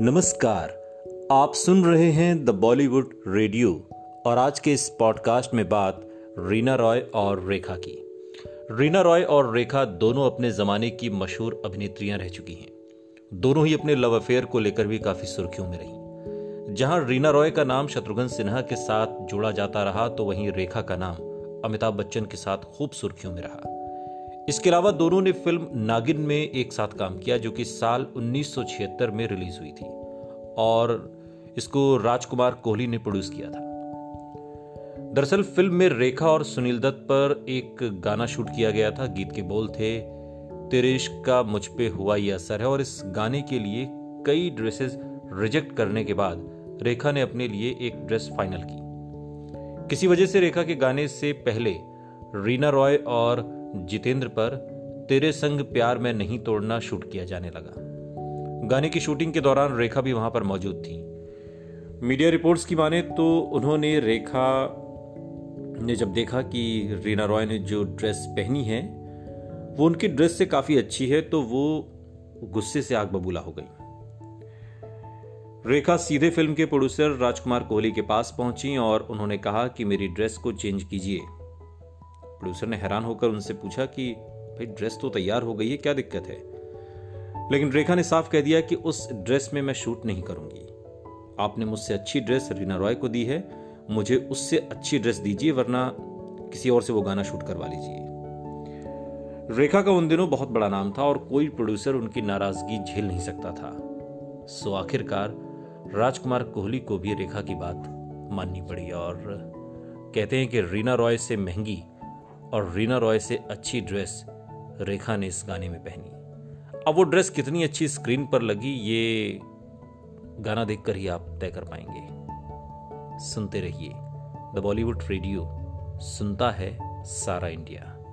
नमस्कार। आप सुन रहे हैं द बॉलीवुड रेडियो और आज के इस पॉडकास्ट में बात रीना रॉय और रेखा की। रीना रॉय और रेखा दोनों अपने जमाने की मशहूर अभिनेत्रियाँ रह चुकी हैं। दोनों ही अपने लव अफेयर को लेकर भी काफ़ी सुर्खियों में रही। जहाँ रीना रॉय का नाम शत्रुघ्न सिन्हा के साथ जोड़ा जाता रहा तो वहीं रेखा का नाम अमिताभ बच्चन के साथ खूब सुर्खियों में रहा। इसके अलावा दोनों ने फ़िल्म नागिन में एक साथ काम किया, जो कि साल 1976 में रिलीज़ हुई थी, और इसको राजकुमार कोहली ने प्रोड्यूस किया था। दरअसल, फ़िल्म में रेखा और सुनील दत्त पर एक गाना शूट किया गया था, गीत के बोल थे, तेरे का मुझ पे हुआ ये असर है और इस गाने के लिए कई ड्रेसेस रिजेक्ट करने के बाद रेखा ने अपने लिए एक ड्रेस फाइनल की। किसी वजह से रेखा के गाने से पहले रीना रॉय और जितेंद्र पर तेरे संग प्यार में नहीं तोड़ना शूट किया जाने लगा। गाने की शूटिंग के दौरान रेखा भी वहाँ पर मौजूद थी। मीडिया रिपोर्ट्स की माने तो उन्होंने रेखा ने जब देखा कि रीना रॉय ने जो ड्रेस पहनी है, वो उनकी ड्रेस से काफ़ी अच्छी है तो वो गुस्से से आग बबूला हो गई। रेखा सीधे फ़िल्म के प्रोड्यूसर राजकुमार कोहली के पास पहुँची और उन्होंने कहा कि मेरी ड्रेस को चेंज कीजिए। प्रोड्यूसर ने हैरान होकर उनसे पूछा कि, भाई ड्रेस तो तैयार हो गई है, क्या दिक्कत है? लेकिन रेखा ने साफ़ कह दिया कि उस ड्रेस में मैं शूट नहीं करूँगी। आपने मुझसे अच्छी ड्रेस रीना रॉय को दी है, मुझे उससे अच्छी ड्रेस दीजिए, वरना किसी और से वो गाना शूट करवा लीजिए। रेखा का उन दिनों बहुत बड़ा नाम था और कोई प्रोड्यूसर उनकी नाराज़गी झेल नहीं सकता था। सो आखिरकार, राजकुमार कोहली को भी रेखा की बात माननी पड़ी और कहते हैं कि रीना रॉय से महँगी और रीना रॉय से अच्छी ड्रेस रेखा ने इस गाने में पहनी। अब वो ड्रेस कितनी अच्छी स्क्रीन पर लगी, ये गाना देखकर ही आप तय कर पाएँगे। सुनते रहिए द बॉलीवुड रेडियो, सुनता है सारा इंडिया।